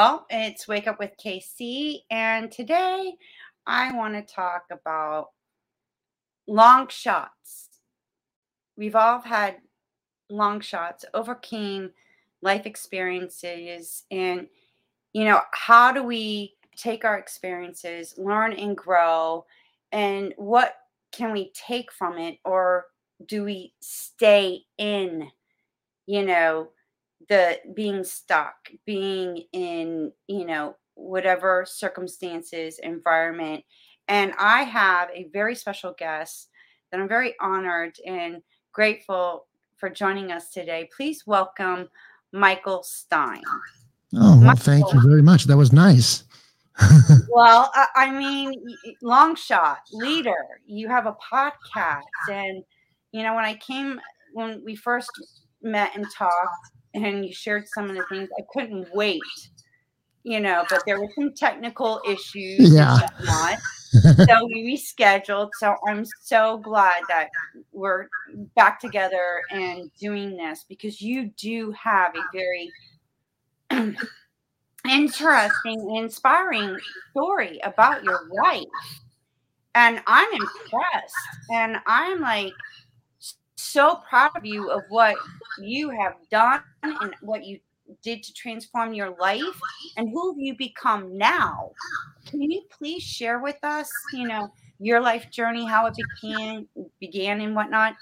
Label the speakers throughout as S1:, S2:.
S1: Well, it's Wake Up with KC, and today I want to talk about long shots. We've all had long shots, overcame life experiences, and you know, how do we take our experiences, learn and grow, and what can we take from it, or do we stay in, you know, the being stuck, being in, you know, whatever circumstances, environment. And I have a very special guest that I'm very honored and grateful for joining us today. Please welcome Michael Stein.
S2: Oh, well, Michael. thank you very much. That was nice.
S1: well, I, I mean, long shot leader, you have a podcast. And, you know, when I came, when we first met and talked, and you shared some of the things. I couldn't wait, you know, but there were some technical issues.
S2: Yeah.
S1: so we rescheduled. So I'm so glad that we're back together and doing this because you do have a very interesting, inspiring story about your life. And I'm impressed. And I'm like, so proud of you of what you have done and what you did to transform your life and who you become now. Can you please share with us, you know, your life journey, how it began began and whatnot?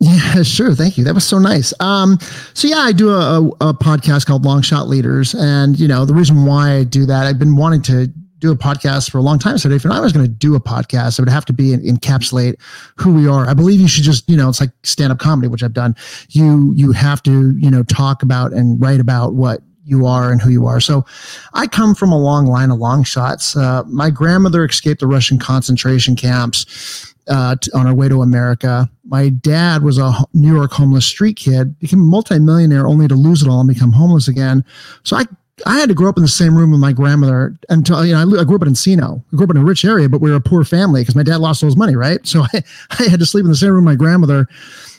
S2: Yeah, sure. Thank you. That was so nice. Um, so yeah, I do a, a, podcast called Long Shot Leaders, and you know the reason why I do that, I've been wanting to a podcast for a long time. So if I was going to do a podcast, it would have to be encapsulate who we are. I believe you should just, you know, it's like stand up comedy, which I've done. You, you have to, you know, talk about and write about what you are and who you are. So I come from a long line of long shots. Uh, my grandmother escaped the Russian concentration camps uh, on her way to America. My dad was a New York homeless street kid, became a multimillionaire only to lose it all and become homeless again. So I I had to grow up in the same room with my grandmother until, you know, I, grew up in Encino. I grew up in a rich area, but we were a poor family because my dad lost all his money, right? So I, I had to sleep in the same room with my grandmother.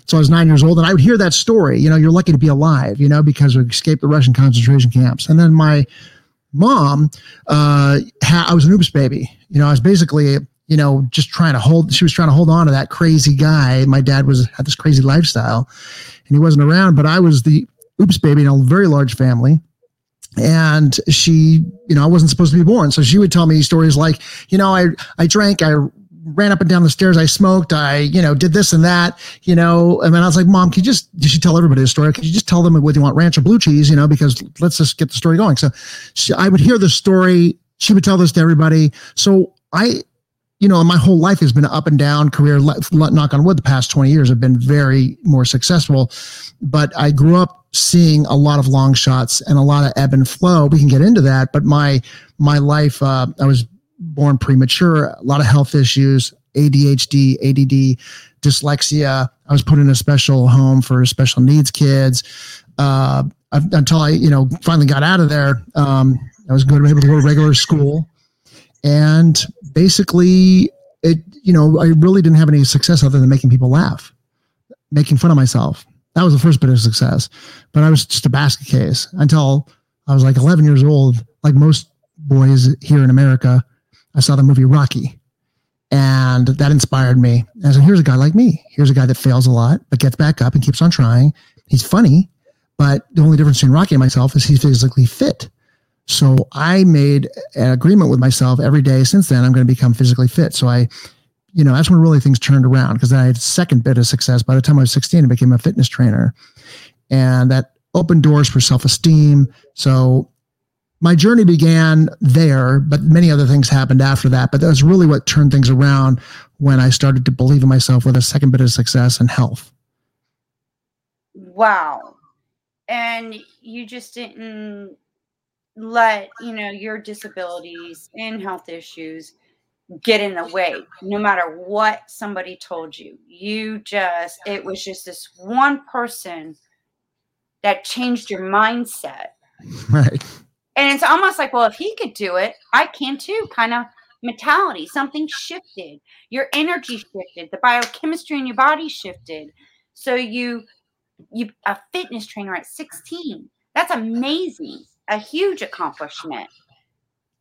S2: So I was nine years old and I would hear that story, you know, you're lucky to be alive, you know, because we escaped the Russian concentration camps. And then my mom, uh, ha- I was an oops baby. You know, I was basically, you know, just trying to hold, she was trying to hold on to that crazy guy. My dad was, had this crazy lifestyle and he wasn't around, but I was the oops baby in a very large family and she you know i wasn't supposed to be born. So she would tell me stories like you know i i drank i ran up and down the stairs i smoked i you know did this and that you know. And then i was like mom can you just did she tell everybody the story. Could you just tell them whether you want ranch or blue cheese you know because let's just get the story going. So she, i would hear the story. She would tell this to everybody. So i you know, my whole life has been up and down career. Knock on wood, the past 20 years have been very more successful. But I grew up seeing a lot of long shots and a lot of ebb and flow. We can get into that. But my, my life, uh, I was born premature, a lot of health issues, ADHD, ADD, dyslexia. I was put in a special home for special needs kids. Uh, until I, you know, finally got out of there. Um, I was going to be able to go to regular school and basically it you know i really didn't have any success other than making people laugh making fun of myself. That was the first bit of success. But i was just a basket case until i was like 11 years old like most boys here in america. I saw the movie rocky and that inspired me. And so here's a guy like me. Here's a guy that fails a lot but gets back up and keeps on trying. He's funny but the only difference between rocky and myself is he's physically fit so I made an agreement with myself every day since then. I'm going to become physically fit. So I, you know, that's when really things turned around because I had second bit of success. By the time I was 16, I became a fitness trainer, and that opened doors for self esteem. So my journey began there, but many other things happened after that. But that was really what turned things around when I started to believe in myself with a second bit of success and health.
S1: Wow. And you just didn't let you know your disabilities and health issues get in the way no matter what somebody told you. You just it was just this one person that changed your mindset.
S2: Right.
S1: And it's almost like well if he could do it i can too kind of mentality something shifted. Your energy shifted the biochemistry in your body shifted. So you you a fitness trainer at 16 that's amazing a huge accomplishment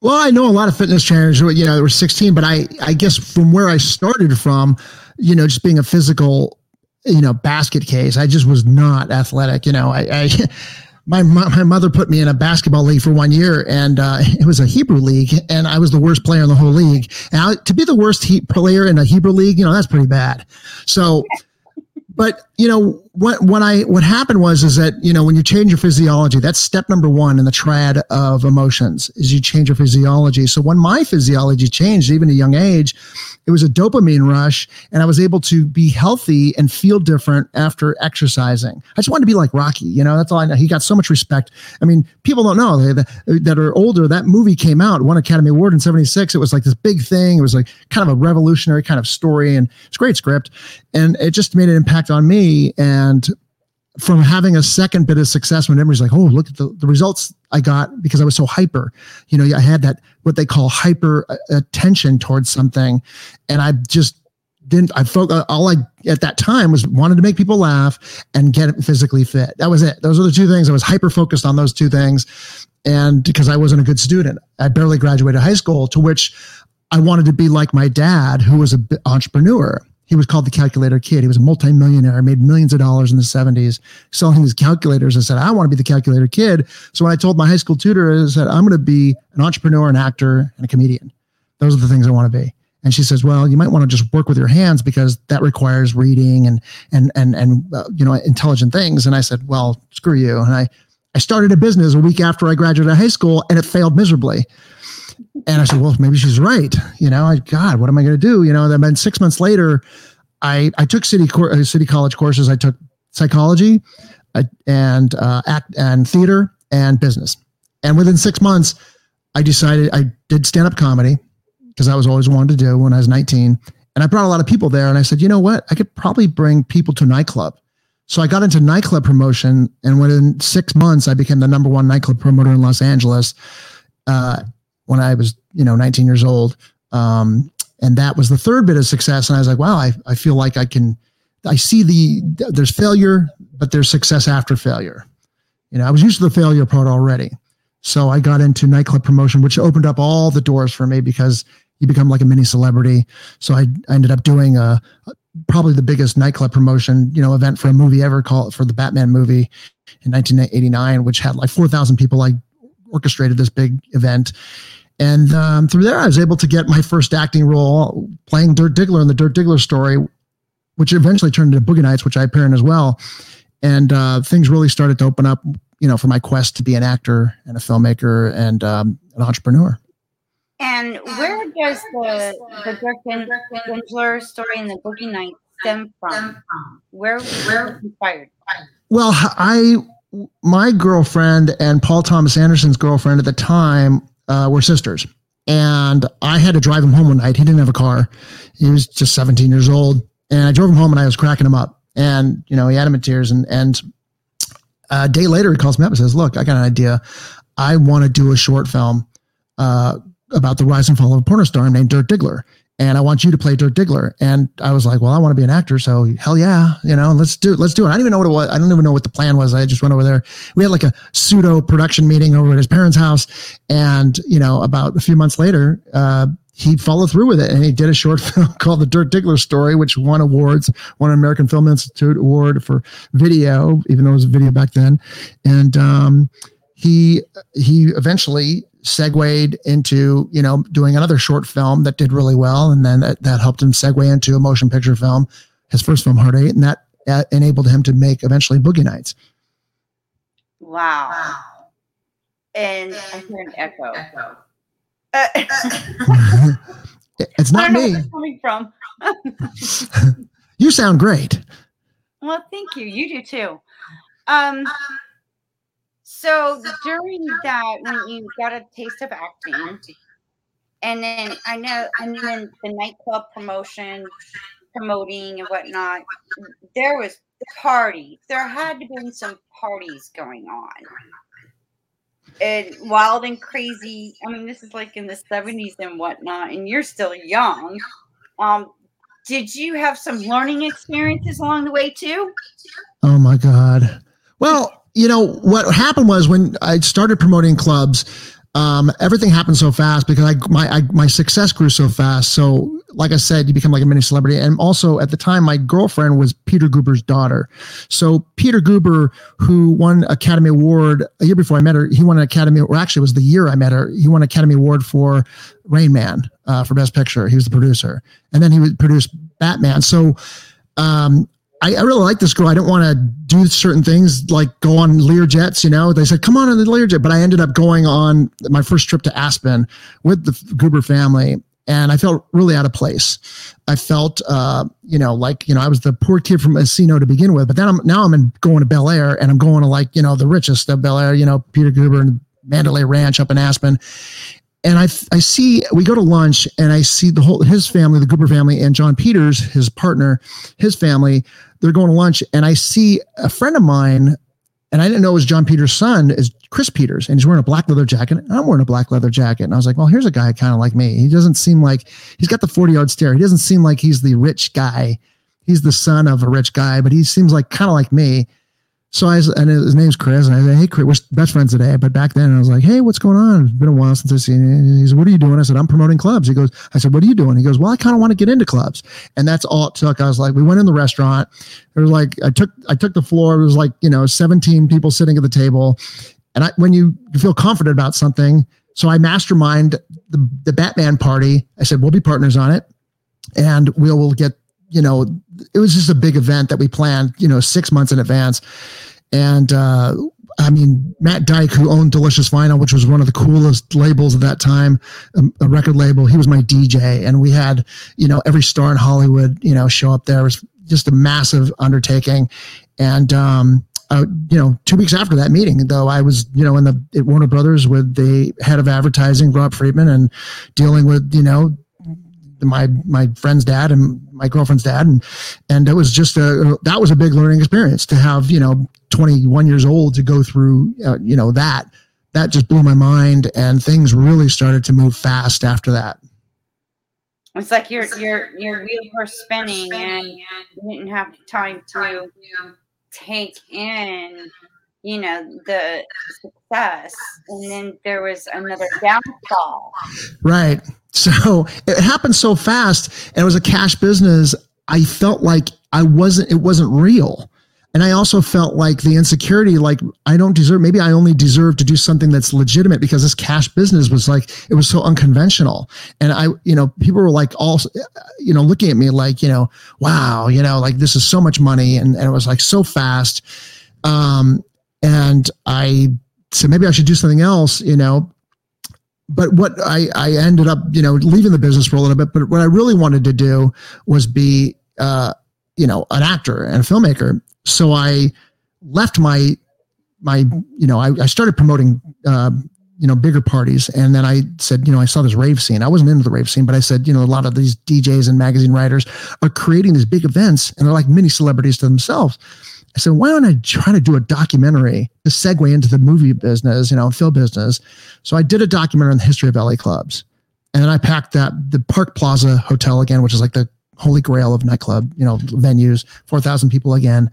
S2: well, I know a lot of fitness trainers, you know, they were 16, but I, I guess from where I started from, you know, just being a physical, you know, basket case, I just was not athletic. You know, I, I my, my mother put me in a basketball league for one year and uh, it was a Hebrew league and I was the worst player in the whole league. And I, to be the worst he, player in a Hebrew league, you know, that's pretty bad. So, but you know, what what I what happened was is that you know when you change your physiology, that's step number one in the triad of emotions is you change your physiology. So when my physiology changed, even at a young age, it was a dopamine rush, and I was able to be healthy and feel different after exercising. I just wanted to be like Rocky, you know. That's all I know. He got so much respect. I mean, people don't know that, that are older. That movie came out, won Academy Award in '76. It was like this big thing. It was like kind of a revolutionary kind of story, and it's great script, and it just made an impact on me and from having a second bit of success when everybody's like, oh, look at the, the results I got because I was so hyper. You know, I had that what they call hyper uh, attention towards something. And I just didn't, I focused, all I at that time was wanted to make people laugh and get physically fit. That was it. Those are the two things. I was hyper focused on those two things. And because I wasn't a good student, I barely graduated high school, to which I wanted to be like my dad, who was an entrepreneur he was called the calculator kid. He was a multimillionaire, made millions of dollars in the 70s selling these calculators. I said, I want to be the calculator kid. So when I told my high school tutor, I said, I'm going to be an entrepreneur, an actor, and a comedian. Those are the things I want to be. And she says, well, you might want to just work with your hands because that requires reading and, and, and, and, uh, you know, intelligent things. And I said, well, screw you. And I, I started a business a week after I graduated high school and it failed miserably. And I said, well, maybe she's right. You know, I, God, what am I going to do? You know, and then six months later, I, I took city uh, city college courses. I took psychology and uh, act and theater and business. And within six months, I decided I did stand up comedy because I was always wanted to do when I was 19. And I brought a lot of people there. And I said, you know what? I could probably bring people to nightclub. So I got into nightclub promotion. And within six months, I became the number one nightclub promoter in Los Angeles. Uh, when I was, you know, 19 years old. Um, and that was the third bit of success. And I was like, wow, I, I feel like I can, I see the, there's failure, but there's success after failure. You know, I was used to the failure part already. So I got into nightclub promotion, which opened up all the doors for me because you become like a mini celebrity. So I, I ended up doing a, probably the biggest nightclub promotion, you know, event for a movie ever called for the Batman movie in 1989, which had like 4,000 people. I orchestrated this big event and um, through there, I was able to get my first acting role playing Dirk Diggler in the Dirk Diggler story, which eventually turned into Boogie Nights, which I appear in as well. And uh, things really started to open up, you know, for my quest to be an actor and a filmmaker and um, an entrepreneur.
S1: And where does the the Dirk Diggler story and the Boogie Nights stem from? Where where inspired?
S2: Well, I my girlfriend and Paul Thomas Anderson's girlfriend at the time uh, were sisters. And I had to drive him home one night. He didn't have a car. He was just 17 years old. And I drove him home and I was cracking him up. And, you know, he had him in tears. And, and a day later, he calls me up and says, Look, I got an idea. I want to do a short film uh, about the rise and fall of a porn star named Dirk Diggler and I want you to play Dirk Diggler. And I was like, well, I want to be an actor. So hell yeah, you know, let's do it. Let's do it. I don't even know what it was. I don't even know what the plan was. I just went over there. We had like a pseudo production meeting over at his parents' house. And, you know, about a few months later, uh, he followed through with it and he did a short film called The Dirk Diggler Story, which won awards, won an American Film Institute award for video, even though it was a video back then. And, um, he, he eventually segued into you know doing another short film that did really well. And then that, that helped him segue into a motion picture film his first film Hard Eight. And that uh, enabled him to make eventually boogie nights.
S1: Wow, wow. and i hear an echo, echo.
S2: it's not me.
S1: coming from.
S2: You sound great.
S1: Well thank you. You do too. Um So during that, when you got a taste of acting, and then I know, and then the nightclub promotion, promoting and whatnot, there was parties. There had to been some parties going on. And wild and crazy. I mean, this is like in the 70s and whatnot, and you're still young. Um, did you have some learning experiences along the way too?
S2: Oh my God. Well, you know, what happened was when I started promoting clubs, um, everything happened so fast because I my I, my success grew so fast. So, like I said, you become like a mini celebrity. And also at the time, my girlfriend was Peter Guber's daughter. So Peter Guber, who won Academy Award a year before I met her, he won an Academy. Or actually, it was the year I met her. He won Academy Award for Rain Man uh, for Best Picture. He was the producer, and then he would produce Batman. So. Um, I, I really like this girl. I didn't want to do certain things like go on Lear jets. You know, they said come on on the Lear jet, but I ended up going on my first trip to Aspen with the Guber family, and I felt really out of place. I felt, uh, you know, like you know, I was the poor kid from Encino to begin with, but then I'm now I'm in, going to Bel Air, and I'm going to like you know the richest of Bel Air, you know, Peter Guber and Mandalay Ranch up in Aspen, and I, I see we go to lunch and I see the whole his family, the Guber family, and Jon Peters, his partner, his family. They're going to lunch, and I see a friend of mine, and I didn't know it was Jon Peters' son, is Chris Peters, and he's wearing a black leather jacket. And I'm wearing a black leather jacket, and I was like, well, here's a guy kind of like me. He doesn't seem like he's got the 40 yard stare. He doesn't seem like he's the rich guy. He's the son of a rich guy, but he seems like kind of like me. So I and his name's Chris, and I said, "Hey, Chris, we're best friends today." But back then, I was like, "Hey, what's going on? It's been a while since I've seen you." He said, "What are you doing?" I said, "I'm promoting clubs." He goes, "I said, what are you doing?" He goes, "Well, I kind of want to get into clubs," and that's all it took. I was like, we went in the restaurant. There was like I took I took the floor. There was like you know 17 people sitting at the table, and I when you, you feel confident about something, so I mastermind the the Batman party. I said, "We'll be partners on it, and we'll we'll get." You know, it was just a big event that we planned, you know, six months in advance and uh, I mean, Matt Dike, who owned Delicious Vinyl, which was one of the coolest labels at that time, a, um, a, record label, he was my DJ. And we had, you know, every star in Hollywood, you know, show up there. It was just a massive undertaking. And, um, uh, you know, two weeks after that meeting, though, I was, you know, in the at Warner Brothers with the head of advertising, Rob Friedman, and dealing with, you know, my my friend's dad and my girlfriend's dad. And and it was just a that was a big learning experience to have you know 21 years old to go through uh, you know that that just blew my mind and things really started to move fast after that.
S1: It's like your your your wheels were spinning and you didn't have time to take in you know the success and then there was another downfall
S2: right so it happened so fast and it was a cash business. I felt like I wasn't, it wasn't real. And I also felt like the insecurity, like I don't deserve, maybe I only deserve to do something that's legitimate because this cash business was like, it was so unconventional. And I, you know, people were like all, you know, looking at me like, you know, wow, you know, like this is so much money. And, and it was like so fast. Um, and I said, maybe I should do something else, you know, but what I, I ended up, you know, leaving the business for a little bit. But what I really wanted to do was be, uh, you know, an actor and a filmmaker. So I left my, my, you know, I, I started promoting, uh, you know, bigger parties. And then I said, you know, I saw this rave scene. I wasn't into the rave scene, but I said, you know, a lot of these DJs and magazine writers are creating these big events and they're like mini celebrities to themselves. I said, why don't I try to do a documentary to segue into the movie business, you know, film business? So I did a documentary on the history of LA clubs. And then I packed that, the Park Plaza Hotel again, which is like the holy grail of nightclub, you know, venues, 4,000 people again.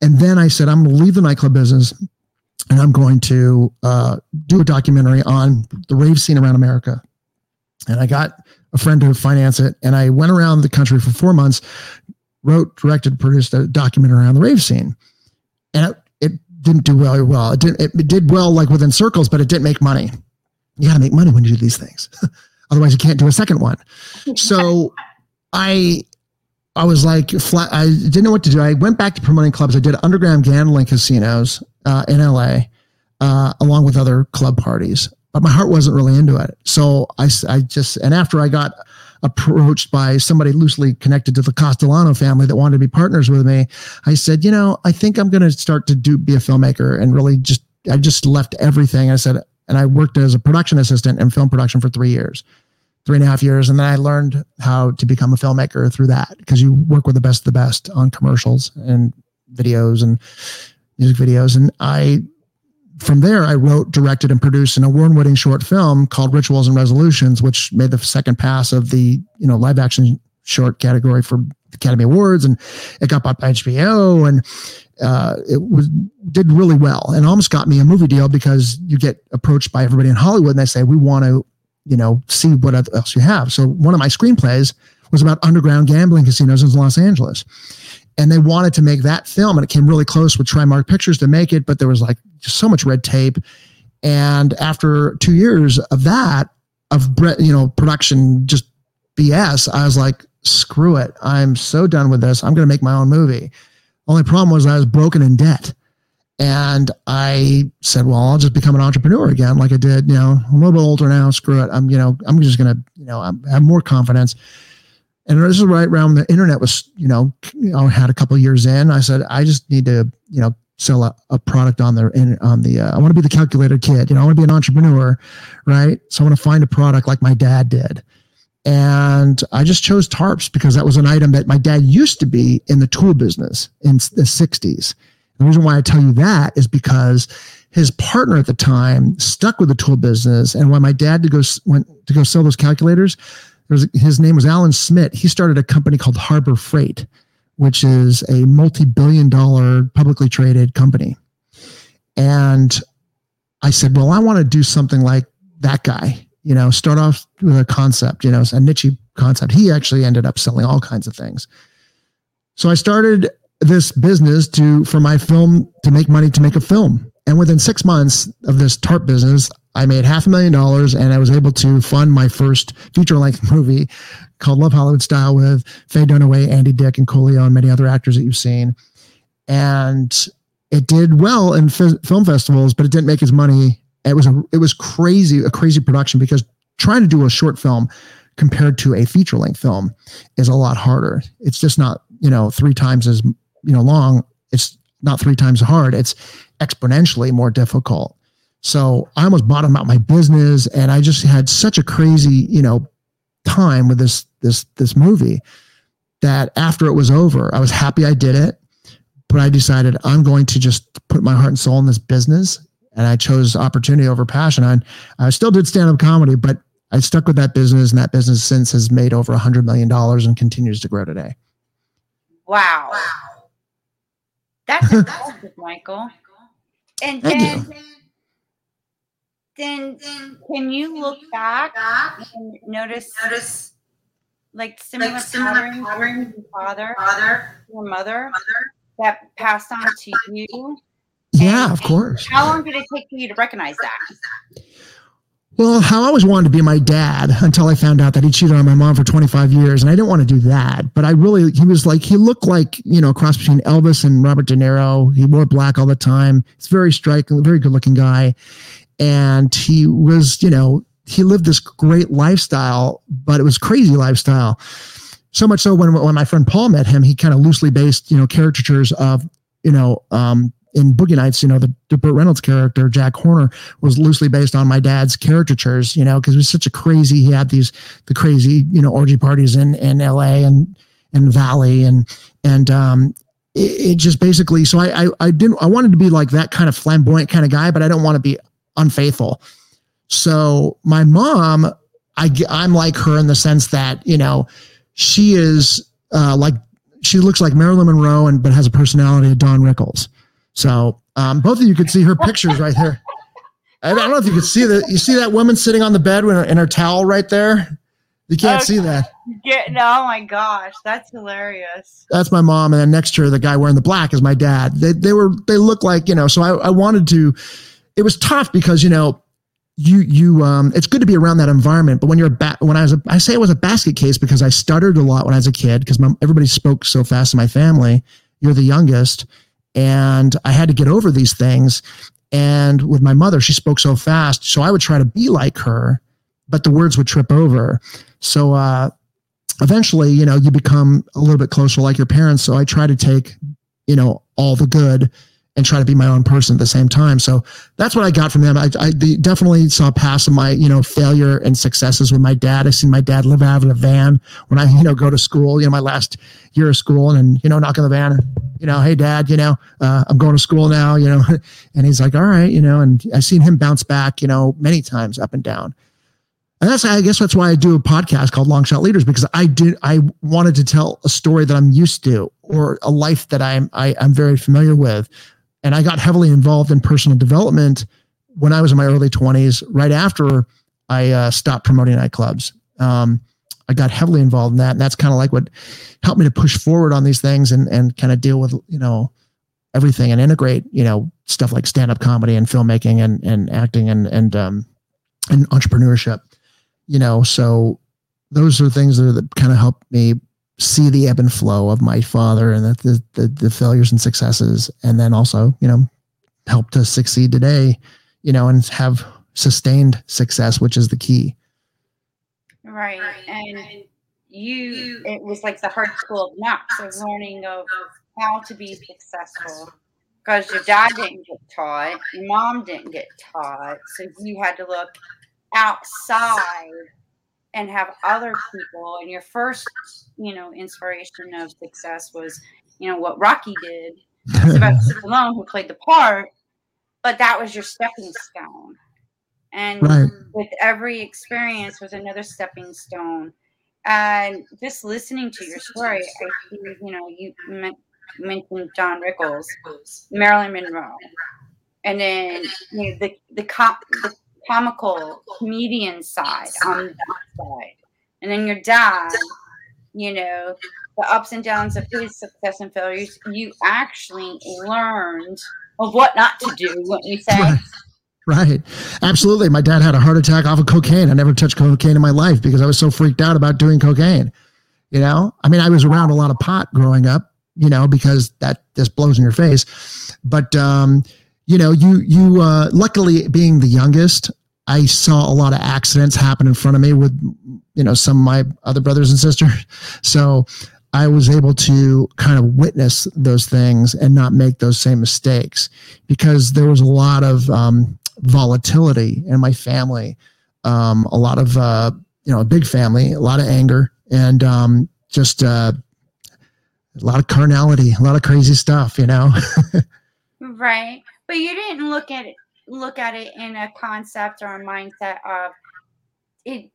S2: And then I said, I'm going to leave the nightclub business and I'm going to uh, do a documentary on the rave scene around America. And I got a friend to finance it. And I went around the country for four months wrote, directed, produced a documentary on the rave scene, and it, it didn't do really Well, it did. It, it did well, like within circles, but it didn't make money. You got to make money when you do these things, otherwise you can't do a second one. So, I I was like flat. I didn't know what to do. I went back to promoting clubs. I did underground gambling casinos uh, in LA, uh, along with other club parties. But my heart wasn't really into it. So I, I just and after I got approached by somebody loosely connected to the Castellano family that wanted to be partners with me, I said, you know, I think I'm going to start to do be a filmmaker and really just I just left everything. I said, and I worked as a production assistant in film production for three years, three and a half years. And then I learned how to become a filmmaker through that because you work with the best of the best on commercials and videos and music videos. And I, from there, I wrote, directed, and produced an award-winning short film called Rituals and Resolutions, which made the second pass of the you know live action short category for Academy Awards, and it got bought by HBO, and uh, it was did really well, and almost got me a movie deal because you get approached by everybody in Hollywood, and they say we want to, you know, see what else you have. So one of my screenplays was about underground gambling casinos in Los Angeles, and they wanted to make that film, and it came really close with Trimark Pictures to make it, but there was like just so much red tape, and after two years of that, of you know production just BS, I was like, screw it. I'm so done with this. I'm going to make my own movie. Only problem was I was broken in debt. And I said, well, I'll just become an entrepreneur again, like I did. You know, I'm a little bit older now. Screw it. I'm, you know, I'm just going to, you know, I have more confidence. And this is right around the internet was, you know, I had a couple years in. I said, I just need to, you know, sell a, a product on the in, on the. Uh, I want to be the calculator kid. You know, I want to be an entrepreneur, right? So I want to find a product like my dad did. And I just chose tarps because that was an item that my dad used to be in the tool business in the 60s. The reason why I tell you that is because his partner at the time stuck with the tool business. And when my dad to go went to go sell those calculators, was, his name was Allan Smidt. He started a company called Harbor Freight, which is a multi-billion dollar publicly traded company. And I said, well, I want to do something like that guy you know, start off with a concept, you know, a niche concept. He actually ended up selling all kinds of things. So I started this business to for my film to make money to make a film. And within six months of this tarp business, I made half a million dollars and I was able to fund my first feature length movie called Love Hollywood Style with Faye Dunaway, Andy Dick, and Coolio, and many other actors that you've seen. And it did well in f- film festivals, but it didn't make as money it was a it was crazy a crazy production because trying to do a short film compared to a feature length film is a lot harder. It's just not you know three times as you know long. It's not three times hard. It's exponentially more difficult. So I almost bottomed out my business, and I just had such a crazy you know time with this this this movie that after it was over, I was happy I did it, but I decided I'm going to just put my heart and soul in this business and I chose opportunity over passion. I, I still did stand up comedy, but I stuck with that business, and that business since has made over a hundred million dollars and continues to grow today.
S1: Wow, that's impressive, Michael. And then, then, then, can you look back and notice notice like similar, like similar patterns, your father, father, your mother, mother that passed on to you?
S2: Yeah, and, of course.
S1: How long did it take for you to recognize that?
S2: Well, how I always wanted to be my dad until I found out that he cheated on my mom for 25 years. And I didn't want to do that. But I really, he was like, he looked like, you know, a cross between Elvis and Robert De Niro. He wore black all the time. He's very striking, very good looking guy. And he was, you know, he lived this great lifestyle, but it was crazy lifestyle. So much so when, when my friend Paul met him, he kind of loosely based, you know, caricatures of, you know, um, in Boogie Nights, you know, the, the Burt Reynolds character, Jack Horner, was loosely based on my dad's caricatures, you know, because he was such a crazy, he had these, the crazy, you know, orgy parties in, in LA and, and Valley and, and, um, it, it just basically, so I, I, I didn't, I wanted to be like that kind of flamboyant kind of guy, but I don't want to be unfaithful. So my mom, I, I'm like her in the sense that, you know, she is, uh, like, she looks like Marilyn Monroe and, but has a personality of Don Rickles so um, both of you could see her pictures right here. I don't know if you could see that. You see that woman sitting on the bed in her, in her towel right there? You can't see that.
S1: Get, no, oh my gosh, that's hilarious.
S2: That's my mom, and then next to her, the guy wearing the black is my dad. They they were they look like you know. So I, I wanted to. It was tough because you know you you um it's good to be around that environment but when you're a ba- when i was a, i say it was a basket case because i stuttered a lot when i was a kid because everybody spoke so fast in my family you're the youngest and I had to get over these things. And with my mother, she spoke so fast. So I would try to be like her, but the words would trip over. So uh, eventually, you know, you become a little bit closer like your parents. So I try to take, you know, all the good and try to be my own person at the same time. So that's what I got from them. I, I definitely saw past of my, you know, failure and successes with my dad. I seen my dad live out of a van when I, you know, go to school, you know, my last year of school and, you know, knock on the van you know, Hey dad, you know, uh, I'm going to school now, you know, and he's like, all right, you know, and I've seen him bounce back, you know, many times up and down. And that's, I guess that's why I do a podcast called Long Shot Leaders because I did, I wanted to tell a story that I'm used to or a life that I'm, I, I'm very familiar with and I got heavily involved in personal development when I was in my early 20s, right after I uh, stopped promoting nightclubs. Um, I got heavily involved in that. And that's kind of like what helped me to push forward on these things and, and kind of deal with, you know, everything and integrate, you know, stuff like stand-up comedy and filmmaking and, and acting and, and, um, and entrepreneurship, you know, so those are things that, that kind of helped me see the ebb and flow of my father and the, the, the failures and successes and then also you know help to succeed today you know and have sustained success which is the key.
S1: Right. And you it was like the hard school of knocks of learning of how to be successful. Because your dad didn't get taught your mom didn't get taught so you had to look outside and have other people and your first you know inspiration of success was you know what rocky did Sylvester Stallone who played the part but that was your stepping stone and right. with every experience was another stepping stone and just listening to your story i see you know you mentioned don rickles marilyn monroe and then you know the the, cop the comical comedian side on that side. And then your dad, you know, the ups and downs of his success and failures, you actually learned of what not to do, what you say.
S2: Right. right. Absolutely. My dad had a heart attack off of cocaine. I never touched cocaine in my life because I was so freaked out about doing cocaine. You know, I mean, I was around a lot of pot growing up, you know, because that just blows in your face. But, um, you know, you you uh, luckily being the youngest, I saw a lot of accidents happen in front of me with you know some of my other brothers and sisters. So I was able to kind of witness those things and not make those same mistakes because there was a lot of um, volatility in my family, um, a lot of uh, you know a big family, a lot of anger, and um, just uh, a lot of carnality, a lot of crazy stuff, you know.
S1: right but you didn't look at it look at it in a concept or a mindset of it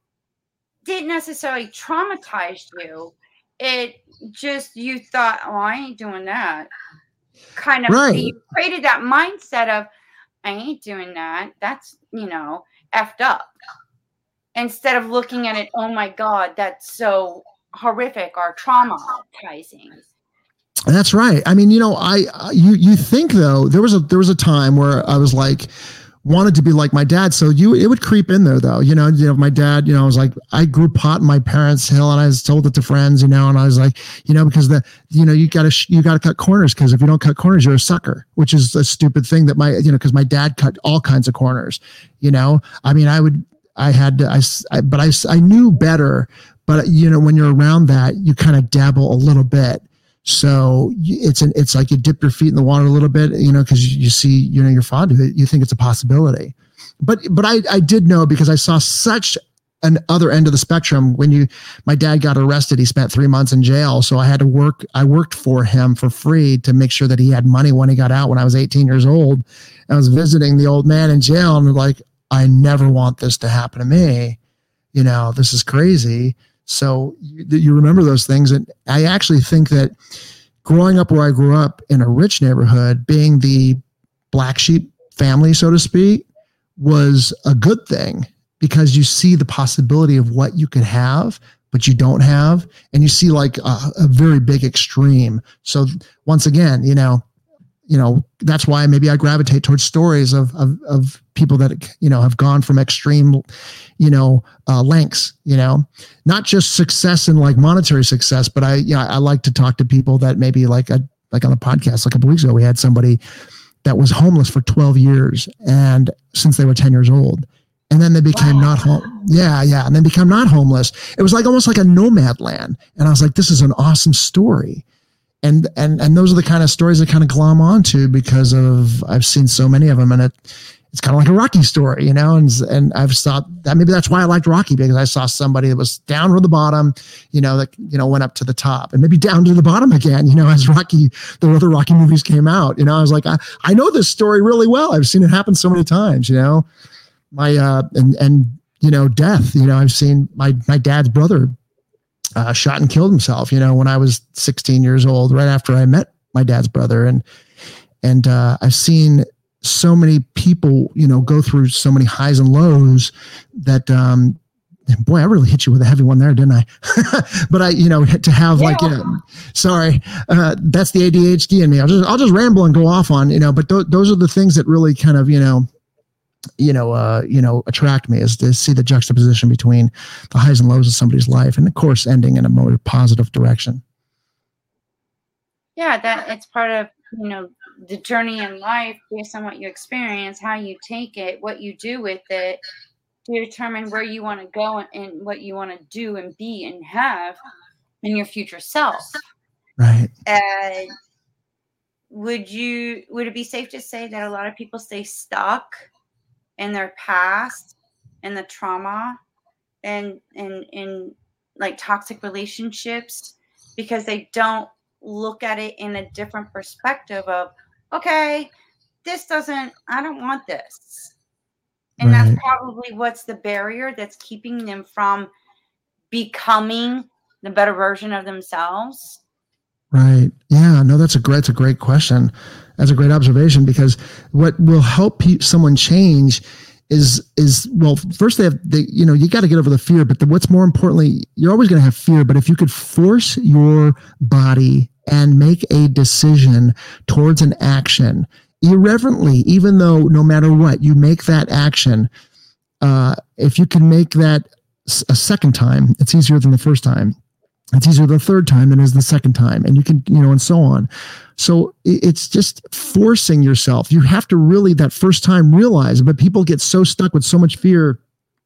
S1: didn't necessarily traumatize you. It just you thought oh i ain't doing that. Kind of right. you created that mindset of i ain't doing that. That's you know effed up. Instead of looking at it oh my god that's so horrific or traumatizing
S2: that's right. I mean, you know, I you you think though there was a there was a time where I was like wanted to be like my dad. So you it would creep in there though. You know, you know, my dad, you know, I was like I grew pot in my parents' hill and I was told it to friends, you know, and I was like, you know, because the you know, you gotta you gotta cut corners because if you don't cut corners, you're a sucker, which is a stupid thing that my you know, because my dad cut all kinds of corners, you know. I mean, I would I had to, I, I but I I knew better, but you know, when you're around that, you kind of dabble a little bit so it's an it's like you dip your feet in the water a little bit, you know, because you see, you know, you're fond of it. You think it's a possibility. But but I I did know because I saw such an other end of the spectrum when you my dad got arrested he spent three months in jail so i had to work i worked for him for free to make sure that he had money when he got out when i was 18 years old i was visiting the old man in jail and like i never want this to happen to me you know this is crazy so you, you remember those things. And I actually think that growing up where I grew up in a rich neighborhood, being the black sheep family, so to speak, was a good thing because you see the possibility of what you could have but you don't have and you see like a, a very big extreme so once again you know you know that's why maybe i gravitate towards stories of of, of people that you know have gone from extreme you know uh, lengths you know not just success and like monetary success but i yeah i like to talk to people that maybe like a like on the podcast like a couple weeks ago we had somebody that was homeless for 12 years and since they were 10 years old. And then they became wow. not home yeah yeah and then become not homeless. It was like almost like a nomad land. And i was like this is an awesome story and and and those are the kind of stories I kind of glom onto because of I've seen so many of them, and it it's kind of like a Rocky story, you know. And and I've thought that maybe that's why I liked Rocky because I saw somebody that was down from the bottom, you know, that you know went up to the top, and maybe down to the bottom again, you know, as Rocky the other Rocky movies came out. You know, I was like, I I know this story really well. I've seen it happen so many times, you know. My uh and and you know death, you know, I've seen my my dad's brother uh, shot and killed himself. You know, when I was 16 years old, right after I met my dad's brother, and and uh, I've seen so many people, you know, go through so many highs and lows that. Um, boy, I really hit you with a heavy one there, didn't I? but I, you know, to have yeah. like, you know, sorry, uh, that's the ADHD in me. I'll just, I'll just ramble and go off on, you know, but th- those are the things that really kind of, you know, you know, uh, you know, attract me is to see the juxtaposition between the highs and lows of somebody's life, and of course, ending in a more positive direction.
S1: Yeah, that it's part of you know the journey in life based on what you experience, how you take it, what you do with it, to determine where you want to go and what you want to do and be and have in your future self.
S2: Right.
S1: And would you would it be safe to say that a lot of people stay stuck in their past and the trauma and and in like toxic relationships because they don't look at it in a different perspective of okay this doesn't i don't want this. And right. that's probably what's the barrier that's keeping them from becoming the better version of themselves.
S2: Right. Yeah no that's a great that's a great question that's a great observation because what will help pe- someone change is is well first they have they you know you got to get over the fear but the, what's more importantly you're always going to have fear but if you could force your body and make a decision towards an action irreverently even though no matter what you make that action uh, if you can make that a second time it's easier than the first time it's easier the third time than it is the second time and you can you know and so on. So it's just forcing yourself. You have to really that first time realize but people get so stuck with so much fear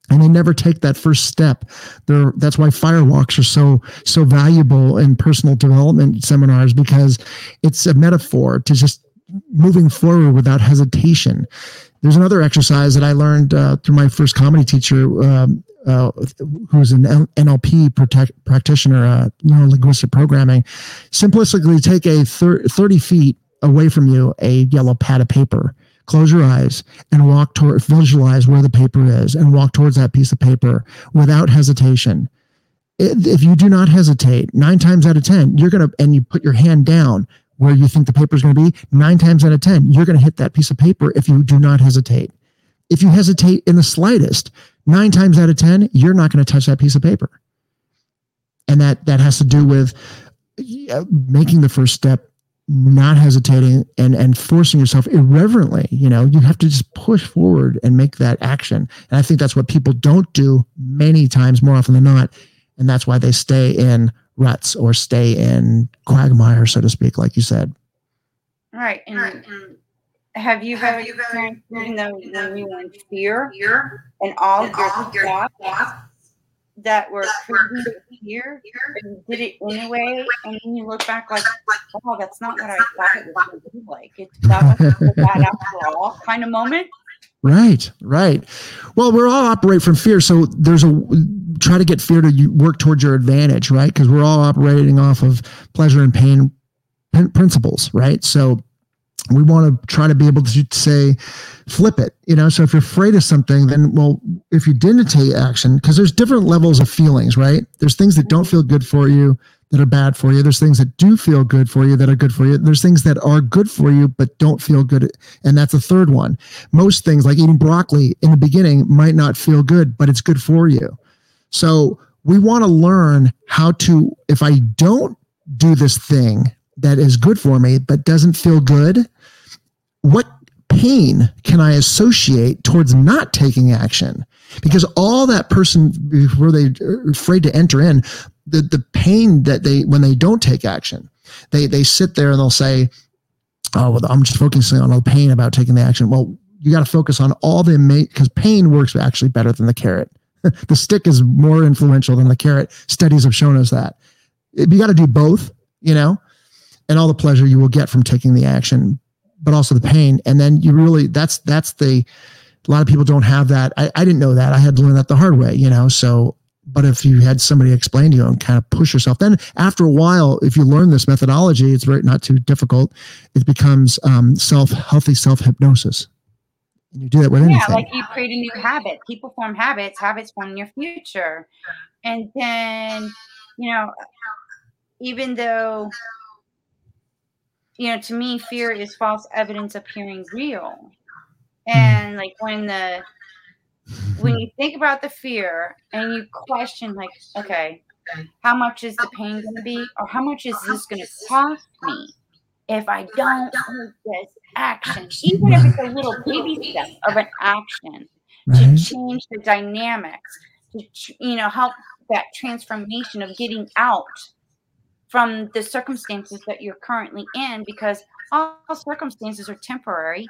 S2: and they never take that first step. They're, that's why firewalks are so so valuable in personal development seminars because it's a metaphor to just moving forward without hesitation. There's another exercise that i learned uh, through my first comedy teacher um, uh, who's an NLP protect, practitioner, uh, neuro linguistic programming, simplistically take a thir- 30 feet away from you a yellow pad of paper. Close your eyes and walk toward, visualize where the paper is and walk towards that piece of paper without hesitation. If you do not hesitate, nine times out of 10, you're going to, and you put your hand down where you think the paper is going to be, nine times out of 10, you're going to hit that piece of paper if you do not hesitate. If you hesitate in the slightest, nine times out of 10, you're not going to touch that piece of paper. And that, that has to do with making the first step, not hesitating and, and forcing yourself irreverently. You know, you have to just push forward and make that action. And I think that's what people don't do many times more often than not. And that's why they stay in ruts or stay in quagmire, so to speak, like you said.
S1: Right. And, and have you ever experienced even though when you were in fear, fear and all and your, all your thoughts, thoughts that were creating fear, and did it anyway, and then you look back like, oh, that's not what I thought it was going to be like. It's that wasn't bad after all kind of moment.
S2: Right, right. Well, we're all operate from fear, so there's a try to get fear to work towards your advantage, right? Because we're all operating off of pleasure and pain principles, right? So we want to try to be able to say flip it you know? So if you're afraid of something then well if you didn't take action because there's different levels of feelings right? There's things that don't feel good for you that are bad for you. There's things that do feel good for you that are good for you. There's things that are good for you but don't feel good and that's a third one. Most things like eating broccoli in the beginning might not feel good but it's good for you. So we want to learn how to if i don't do this thing that is good for me but doesn't feel good what pain can I associate towards not taking action? Because all that person before they are afraid to enter in, the, the pain that they when they don't take action, they they sit there and they'll say, Oh, well, I'm just focusing on the pain about taking the action. Well, you got to focus on all the because pain works actually better than the carrot. the stick is more influential than the carrot. Studies have shown us that. You got to do both, you know and all the pleasure you will get from taking the action, but also the pain. And then you really that's that's the a lot of people don't have that. I, I didn't know that. I had to learn that the hard way, you know. So but if you had somebody explain to you and kind of push yourself, then after a while, if you learn this methodology, it's very not too difficult. It becomes um, self healthy self hypnosis. And you do that with anything.
S1: Yeah, like you create a new habit. People form habits. Habits form your future. And then, you know, even though, you know, to me, fear is false evidence appearing real. And like when the when you think about the fear and you question like okay how much is the pain going to be? Or how much is this going to cost me if i don't take this action? Even if it's a little baby step of an action to mm-hmm. change the dynamics to you know help that transformation of getting out from the circumstances that you're currently in because all circumstances are temporary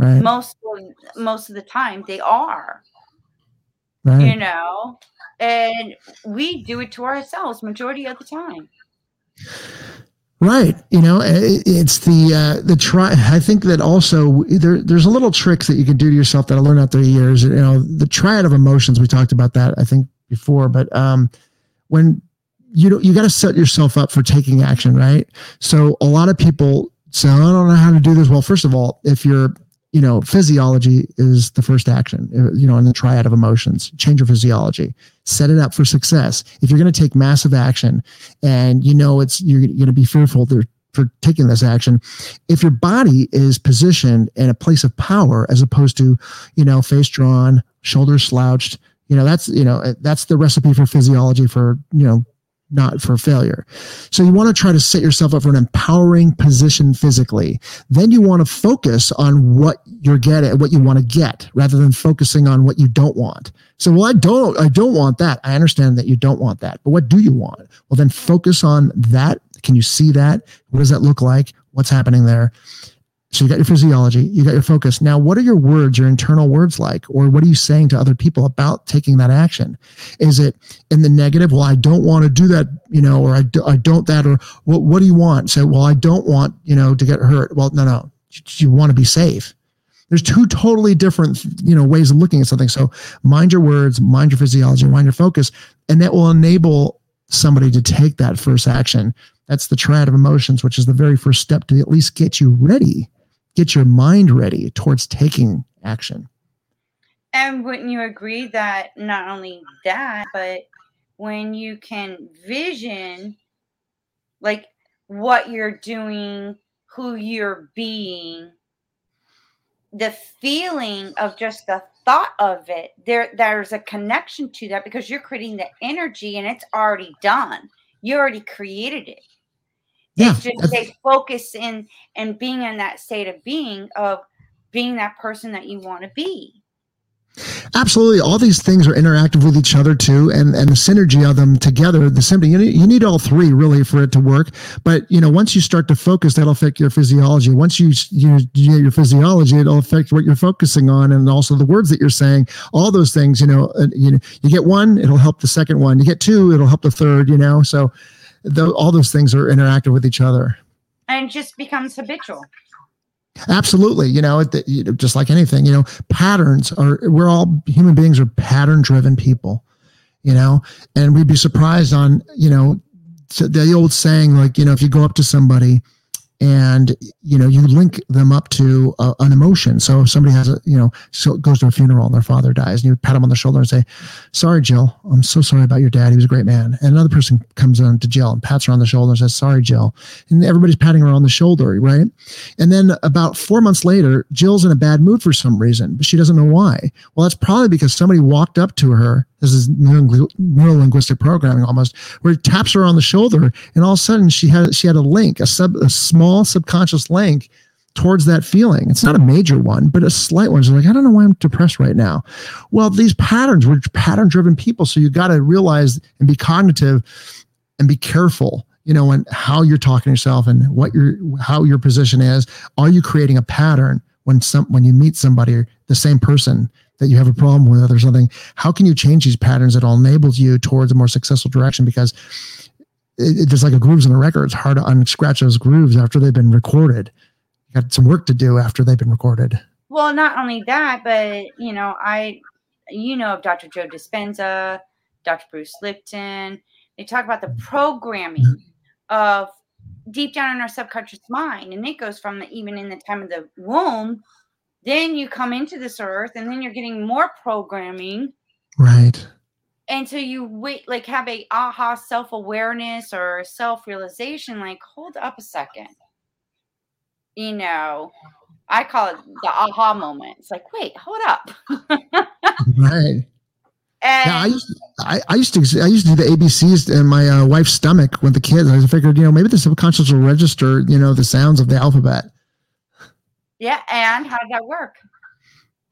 S2: Right.
S1: Most of, most of the time they are.
S2: Right.
S1: You know, and we do it to ourselves majority of the time.
S2: Right. You know, it's the uh, the try. I think that also there there's a little tricks that you can do to yourself that I learned out through years. You know, the triad of emotions. We talked about that I think before, but um, when you know you got to set yourself up for taking action, right? So a lot of people say, I don't know how to do this. Well, first of all, if you're you know, physiology is the first action, uh, you know, in the triad of emotions. Change your physiology, set it up for success. If you're going to take massive action and you know it's, you're going to be fearful there for taking this action, if your body is positioned in a place of power as opposed to, you know, face drawn, shoulders slouched, you know, that's, you know, that's the recipe for physiology for, you know, not for failure. So you want to try to set yourself up for an empowering position physically. Then you want to focus on what you're getting, what you want to get, rather than focusing on what you don't want. So, well, I don't, I don't want that. I understand that you don't want that, but what do you want? Well, then focus on that. Can you see that? What does that look like? What's happening there? So you got your physiology, you got your focus. Now, what are your words, your internal words like? Or what are you saying to other people about taking that action? Is it in the negative? Well, I don't want to do that, you know, or I, do, I don't that, or what, what do you want? Say, well, I don't want, you know, to get hurt. Well, no, no, you, you want to be safe. There's two totally different, you know, ways of looking at something. So mind your words, mind your physiology, mind your focus, and that will enable somebody to take that first action. That's the triad of emotions, which is the very first step to at least get you ready get your mind ready towards taking action.
S1: And wouldn't you agree that not only that, but when you can vision like what you're doing, who you're being, the feeling of just the thought of it, there there's a connection to that because you're creating the energy and it's already done. You already created it.
S2: Yeah,
S1: it's just they focus in and being in that state of being of being that person that you want to be.
S2: Absolutely, all these things are interactive with each other too, and and the synergy of them together. The symptom you need, you need all three really for it to work. But you know, once you start to focus, that'll affect your physiology. Once you you, you your physiology, it'll affect what you're focusing on, and also the words that you're saying. All those things, you know, uh, you know, you get one, it'll help the second one. You get two, it'll help the third. You know, so the, all those things are interactive with each other.
S1: And just becomes habitual.
S2: Absolutely. You know, it, you know just like anything you know patterns are we're all human beings are pattern driven people you know? And we'd be surprised on you know the old saying like you know if you go up to somebody and you know you link them up to a, an emotion. So if somebody has a you know so goes to a funeral and their father dies and you pat them on the shoulder and say sorry jill. I'm so sorry about your dad. He was a great man. And another person comes on to jill and pats her on the shoulder and says sorry jill. And everybody's patting her on the shoulder right? And then about four months later jill's in a bad mood for some reason but she doesn't know why. Well that's probably because somebody walked up to her. This is neuro linguistic programming almost, where it taps her on the shoulder, and all of a sudden she had she had a link, a sub a small subconscious link towards that feeling. It's not a major one, but a slight one. She's like, I don't know why I'm depressed right now. Well, these patterns, we're pattern driven people. So you got to realize and be cognitive and be careful, you know, and how you're talking to yourself and what your, how your position is. Are you creating a pattern when some, when you meet somebody, the same person that you have a problem with or something how can you change these patterns that all enables you towards a more successful direction because it, there's like a grooves in a record. It's hard to unscratch those grooves after they've been recorded. You got some work to do after they've been recorded.
S1: Well, not only that, but you know, I, you know, of Dr. Joe Dispenza, Dr. Bruce Lipton. They talk about the mm-hmm. programming mm-hmm. of deep down in our subconscious mind, and it goes from the even in the time of the womb. Then you come into this earth, and then you're getting more programming.
S2: Right.
S1: So you wait, like have a aha self awareness or self realization. Like, hold up a second. You know, I call it the aha moment. It's like, wait, hold up.
S2: right.
S1: And
S2: Yeah, I used, to, I, I used to I used to do the ABCs in my uh, wife's stomach with the kids. I figured, you know, maybe the subconscious will register, you know, the sounds of the alphabet.
S1: yeah, and how did that work?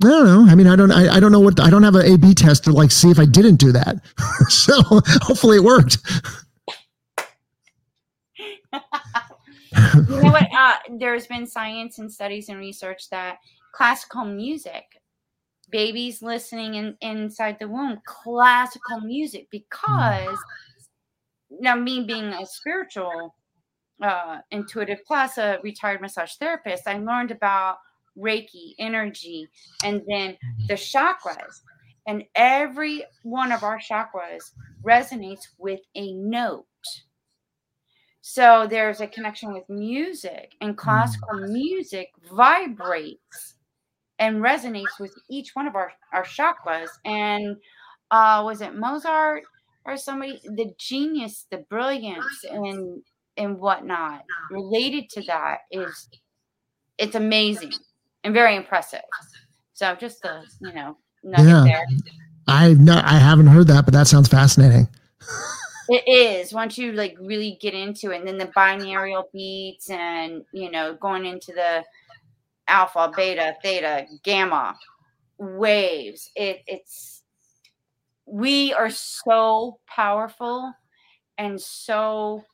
S2: I don't know. I mean, I don't. I, I don't know what. I don't have an A/B test to like see if I didn't do that. so hopefully it worked.
S1: You know what? Uh, there's been science and studies and research that classical music, babies listening in, inside the womb, classical music, because now me being a spiritual, uh, intuitive plus a retired massage therapist, I learned about Reiki energy and then the chakras. And every one of our chakras resonates with a note. So there's a connection with music, and classical music vibrates and resonates with each one of our, our chakras. And uh, was it Mozart or somebody? The genius, the brilliance, and and whatnot related to that is it's amazing and very impressive. So just the you know
S2: Yeah.
S1: there.
S2: I've not. I haven't heard that, but that sounds fascinating.
S1: It is once you like really get into it, and then the binaural beats, and you know, going into the alpha, beta, theta, gamma waves. It it's we are so powerful and so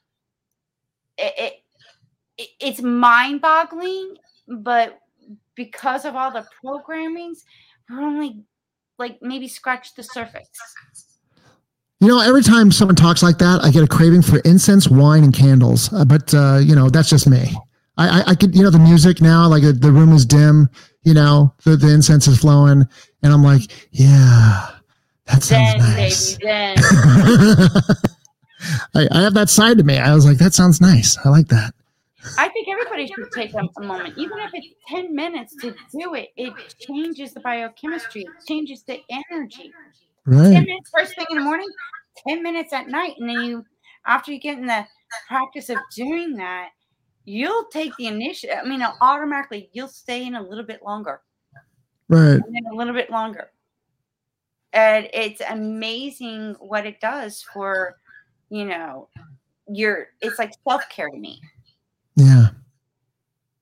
S1: it, it, it it's mind-boggling, but because of all the programmings, we're only like maybe scratch the surface.
S2: You know, every time someone talks like that, I get a craving for incense, wine, and candles. Uh, but uh, you know, that's just me. I, I, I could, you know, the music now, like uh, the room is dim. You know, the, the incense is flowing, and I'm like, yeah, that sounds
S1: Then,
S2: nice.
S1: baby, then.
S2: I, I have that side to me. I was like, that sounds nice. I like that.
S1: I think everybody should take a, a moment, even if it's 10 minutes to do it. It changes the biochemistry, it changes the energy. 10 minutes first thing in the morning, 10 minutes at night. And then you, after you get in the practice of doing that, you'll take the initiative. I mean, automatically, you'll stay in a little bit longer
S2: Right.
S1: and then a little bit longer. And it's amazing what it does for, you know, your, it's like self care to me.
S2: Yeah.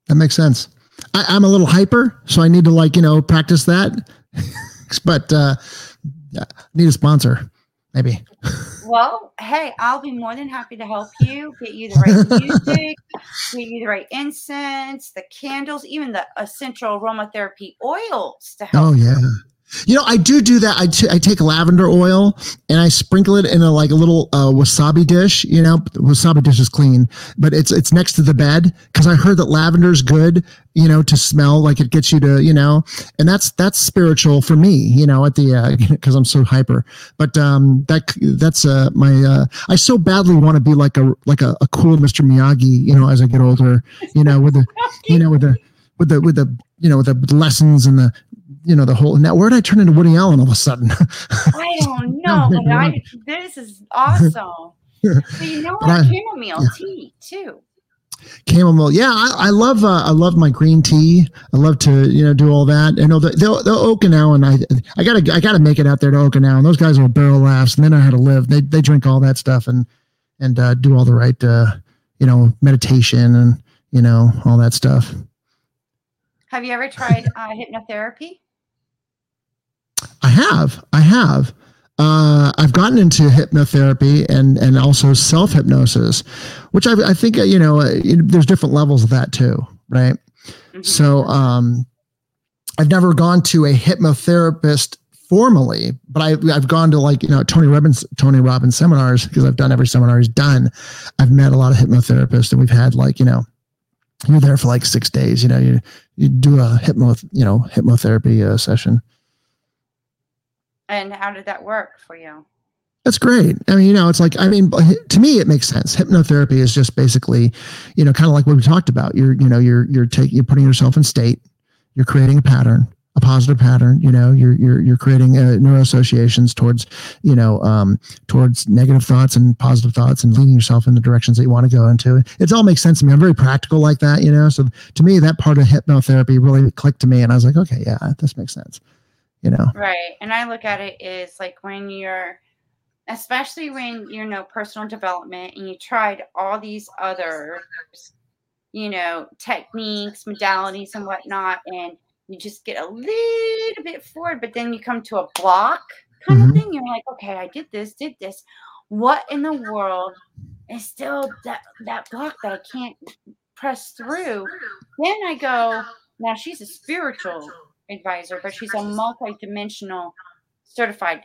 S2: That makes sense. I, I'm a little hyper, so I need to like, you know, practice that. but uh I need a sponsor, maybe.
S1: Well, hey, I'll be more than happy to help you get you the right music, get you the right incense, the candles, even the essential aromatherapy oils to help.
S2: Oh yeah. You know, I do do that. I, t- I take lavender oil and I sprinkle it in a like a little uh, wasabi dish. You know, wasabi dish is clean, but it's it's next to the bed because I heard that lavender's good. You know, to smell like it gets you to you know, and that's that's spiritual for me. You know, at the because I'm so hyper. But um, that that's uh my uh, I so badly want to be like a like a, a cool Mr. Miyagi. You know, as I get older. You know, with the you know with the with the with the you know with the lessons and the you know the whole now where did i turn into woody allen all of a sudden
S1: I don't know, but I, this is awesome. So you know what?
S2: I-
S1: Chamomile
S2: yeah.
S1: tea too.
S2: chamomile yeah i, I love uh, i love my green tea i love to you know do all that you know the, the, the okinawan i i gotta i gotta make it out there to okinawa those guys are barrel laughs and they know how to live they, they drink all that stuff and and uh, do all the right uh, you know meditation and you know all that stuff
S1: Have you ever tried uh, hypnotherapy?
S2: I have. I have. Uh, I've gotten into hypnotherapy and and also self hypnosis, which I, I think uh, you know uh, there's different levels of that too, right?
S1: Mhm.
S2: So um, I've never gone to a hypnotherapist formally, but I, I've gone to like, you know, Tony Robbins, Tony Robbins seminars because I've done every seminar he's done. I've met a lot of hypnotherapists and we've had like, you know, you're there for like six days, you know, you, you do a hypno, you know, hypnotherapy uh, session.
S1: And how did that work for you?
S2: That's great. I mean, you know, it's like, I mean, to me, it makes sense. Hypnotherapy is just basically, you know, kind of like what we talked about. You're, you know, you're, you're taking, you're putting yourself in state, you're creating a pattern, a positive pattern. You know, you're, you're, you're creating uh, neuro associations towards, you know, um, towards negative thoughts and positive thoughts and leading yourself in the directions that you want to go into. It all makes sense to me. I'm very practical like that, you know? So to me, that part of hypnotherapy really clicked to me. And I was like, okay, yeah, this makes sense, you know?
S1: Right. And I look at it is like when you're, especially when you know personal development and you tried all these other you know techniques modalities and whatnot and you just get a little bit forward but then you come to a block kind mm-hmm. of thing you're like okay i did this did this what in the world is still that that block that i can't press through then i go now she's a spiritual advisor but she's a multi-dimensional certified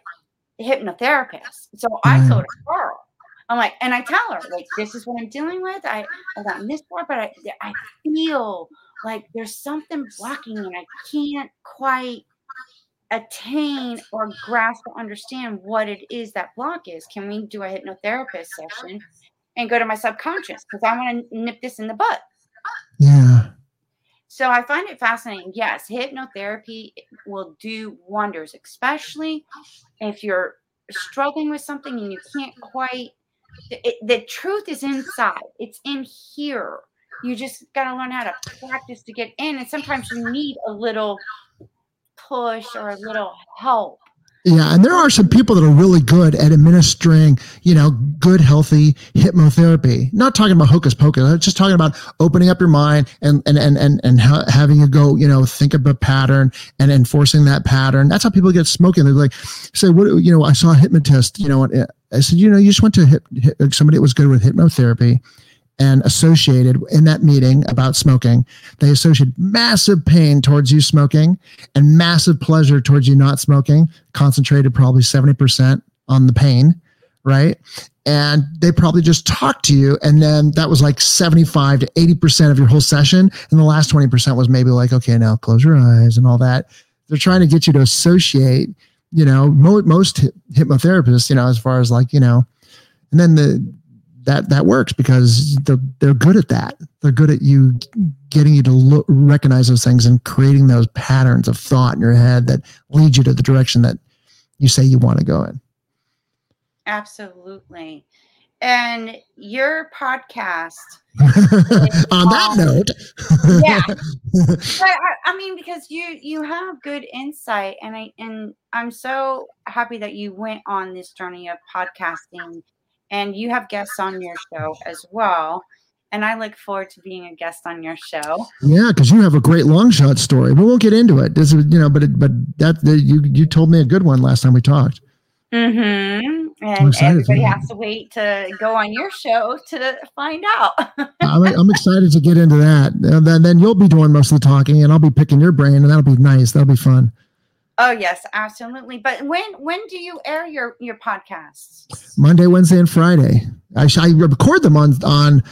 S1: hypnotherapist. So I mm. go to her. I'm like, and I tell her, like, this is what I'm dealing with. I, I got this for, but I, I feel like there's something blocking and I can't quite attain or grasp or understand what it is that block is. Can we do a hypnotherapist session and go to my subconscious? Because I want to nip this in the butt.
S2: Yeah.
S1: So I find it fascinating. Yes, hypnotherapy will do wonders, especially if you're struggling with something and you can't quite. It, the truth is inside. It's in here. You just got to learn how to practice to get in, and sometimes you need a little push or a little help
S2: yeah, and there are some people that are really good at administering, you know, good, healthy hypnotherapy. Not talking about hocus pocus. I'm just talking about opening up your mind and and and and and ha- having you go, you know, think of a pattern and enforcing that pattern. That's how people get smoking. They're like, say, what, you know, I saw a hypnotist. You know, uh, I said, you know, you just went to hip, hip, somebody that was good with hypnotherapy and associated in that meeting about smoking, they associated massive pain towards you smoking and massive pleasure towards you not smoking, concentrated probably 70% on the pain, right? And they probably just talked to you. And then that was like 75 to 80% of your whole session. And the last 20% was maybe like, okay, now close your eyes and all that. They're trying to get you to associate, you know, most hypnotherapists, you know, as far as like, you know, and then the that that works because they're they're good at that. They're good at you getting you to look, recognize those things and creating those patterns of thought in your head that lead you to the direction that you say you want to go in.
S1: Absolutely. And your podcast.
S2: On that note,
S1: yeah. I, I mean, because you you have good insight, and I and I'm so happy that you went on this journey of podcasting and you have guests on your show as well. And I look forward to being a guest on your show.
S2: Yeah, because you have a great long shot story. We won't get into it. This is, you know, but it, but that you you told me a good one last time we talked.
S1: Mm-hmm. And everybody has to wait to go on your show to find out.
S2: I'm, I'm, excited to get into that. And then, then you'll be doing most of the talking, and I'll be picking your brain, and that'll be nice. That'll be fun.
S1: Oh yes, absolutely. But when when do you air your your podcasts?
S2: Monday, Wednesday, and Friday. I, I record them on on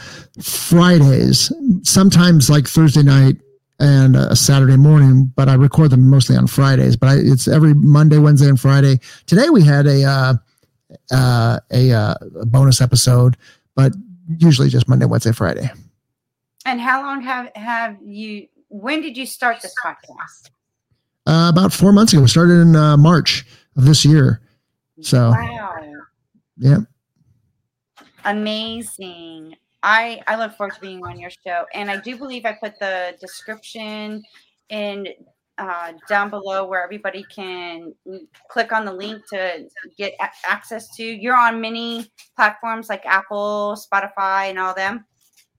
S2: Fridays, sometimes like Thursday night and a Saturday morning, but I record them mostly on Fridays. But I, it's every Monday, Wednesday, and Friday. Today we had a uh, uh, a, uh, a bonus episode, but usually just Monday, Wednesday, Friday.
S1: And how long have have you? When did you start this podcast?
S2: Uh, about four months ago. We started in uh, March of this year. So,
S1: wow.
S2: Yeah.
S1: Amazing. I, I look forward to being on your show. And I do believe I put the description in uh, down below where everybody can click on the link to get a- access to. You're on many platforms like Apple, Spotify, and all them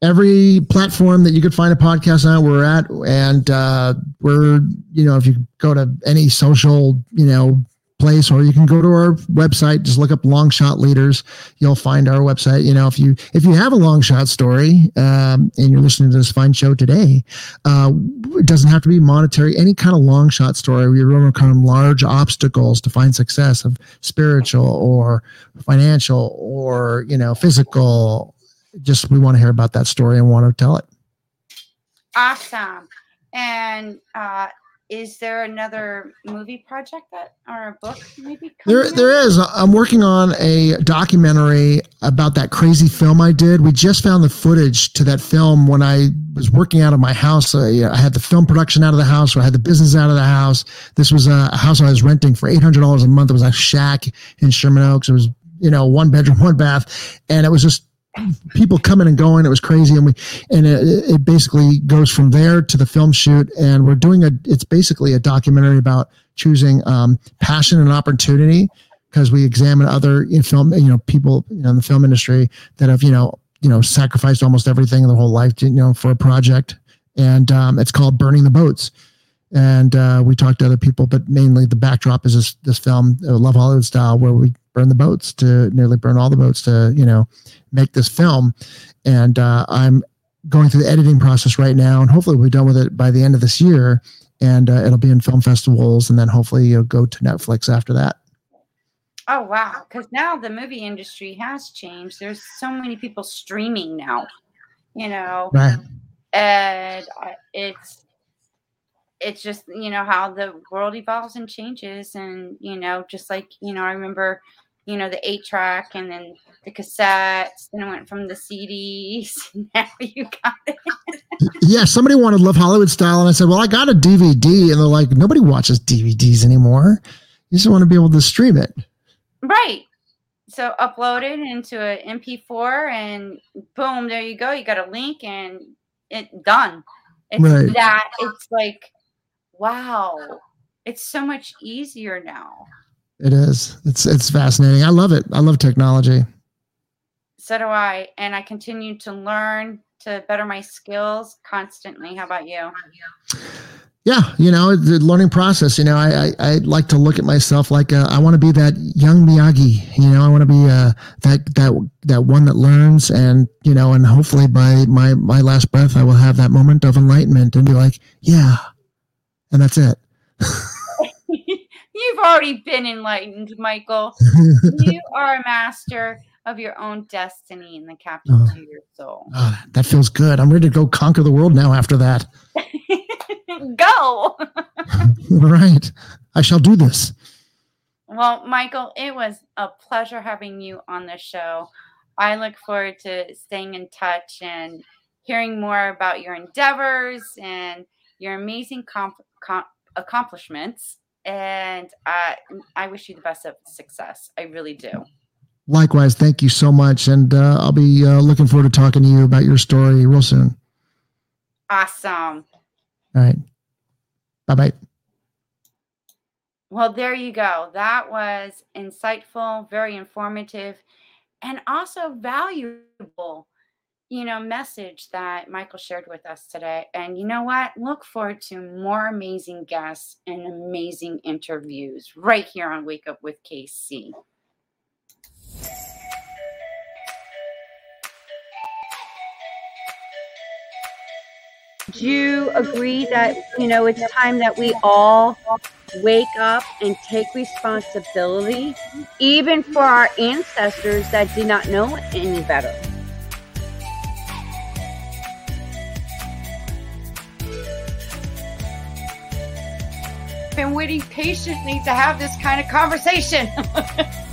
S2: every platform that you could find a podcast on we're at and uh, we're you know if you go to any social you know place or you can go to our website just look up long shot leaders you'll find our website you know if you if you have a long shot story um, and you're listening to this fine show today uh, it doesn't have to be monetary. Any kind of long shot story where you overcome large obstacles to find success of spiritual or financial or you know physical. Just we want to hear about that story and want to tell it.
S1: Awesome. And uh, is there another movie project that or a book maybe?
S2: There, there is. I'm working on a documentary about that crazy film I did. We just found the footage to that film when I was working out of my house. I, I had the film production out of the house. I had the business out of the house. This was a house I was renting for $800 a month. It was a shack in Sherman Oaks. It was you know one bedroom, one bath, and it was just people coming and going. It was crazy, and we and it, it, basically goes from there to the film shoot. And we're doing a. It's basically a documentary about choosing um, passion and opportunity because we examine other you know, film you know people you know, in the film industry that have you know you know sacrificed almost everything in their whole life you know for a project. And um, it's called Burning the Boats. And uh, we talked to other people, but mainly the backdrop is this this film, uh, Love Hollywood style, where we burn the boats to nearly burn all the boats to you know make this film. And uh, i'm going through the editing process right now and hopefully we'll be done with it by the end of this year and uh, it'll be in film festivals and then hopefully you'll go to netflix after that.
S1: Oh wow. Because now the movie industry has changed. There's so many people streaming now you know?
S2: Right.
S1: And it's it's just you know how the world evolves and changes and you know just like you know i remember you know, the eight track and then the cassettes. Then it went from the CDs. Now you got it.
S2: yeah, somebody wanted Love Hollywood style, and I said, "Well, I got a DVD," and they're like, "Nobody watches DVDs anymore. You just want to be able to stream it."
S1: Right. So upload it into an MP4, and boom, there you go. You got a link, and it done. It's right. that. It's like, wow. It's so much easier now.
S2: It is. It's it's fascinating. I love it. I love technology.
S1: So do I, and I continue to learn to better my skills constantly. How about you?
S2: Yeah, you know the learning process. You know, I I, I like to look at myself like uh, I want to be that young Miyagi. You know, I want to be uh, that that that one that learns, and you know, and hopefully by my my last breath, I will have that moment of enlightenment and be like, yeah, and that's it.
S1: You've already been enlightened, Michael. you are a master of your own destiny and the captain oh. to your soul.
S2: Oh, that feels good. I'm ready to go conquer the world now after that.
S1: go.
S2: right. I shall do this.
S1: Well, Michael, it was a pleasure having you on the show. I look forward to staying in touch and hearing more about your endeavors and your amazing comp- com- accomplishments and I I wish you the best of success. I really do.
S2: Likewise, thank you so much, and uh, I'll be uh, looking forward to talking to you about your story real soon.
S1: Awesome.
S2: All right. Bye bye.
S1: Well, there you go. That was insightful, very informative, and also valuable you know, message that Michael shared with us today. And you know what? Look forward to more amazing guests and amazing interviews right here on Wake Up with KC.
S3: Do you agree that, you know, it's time that we all wake up and take responsibility, even for our ancestors that did not know any better?
S1: Been waiting patiently to have this kind of conversation.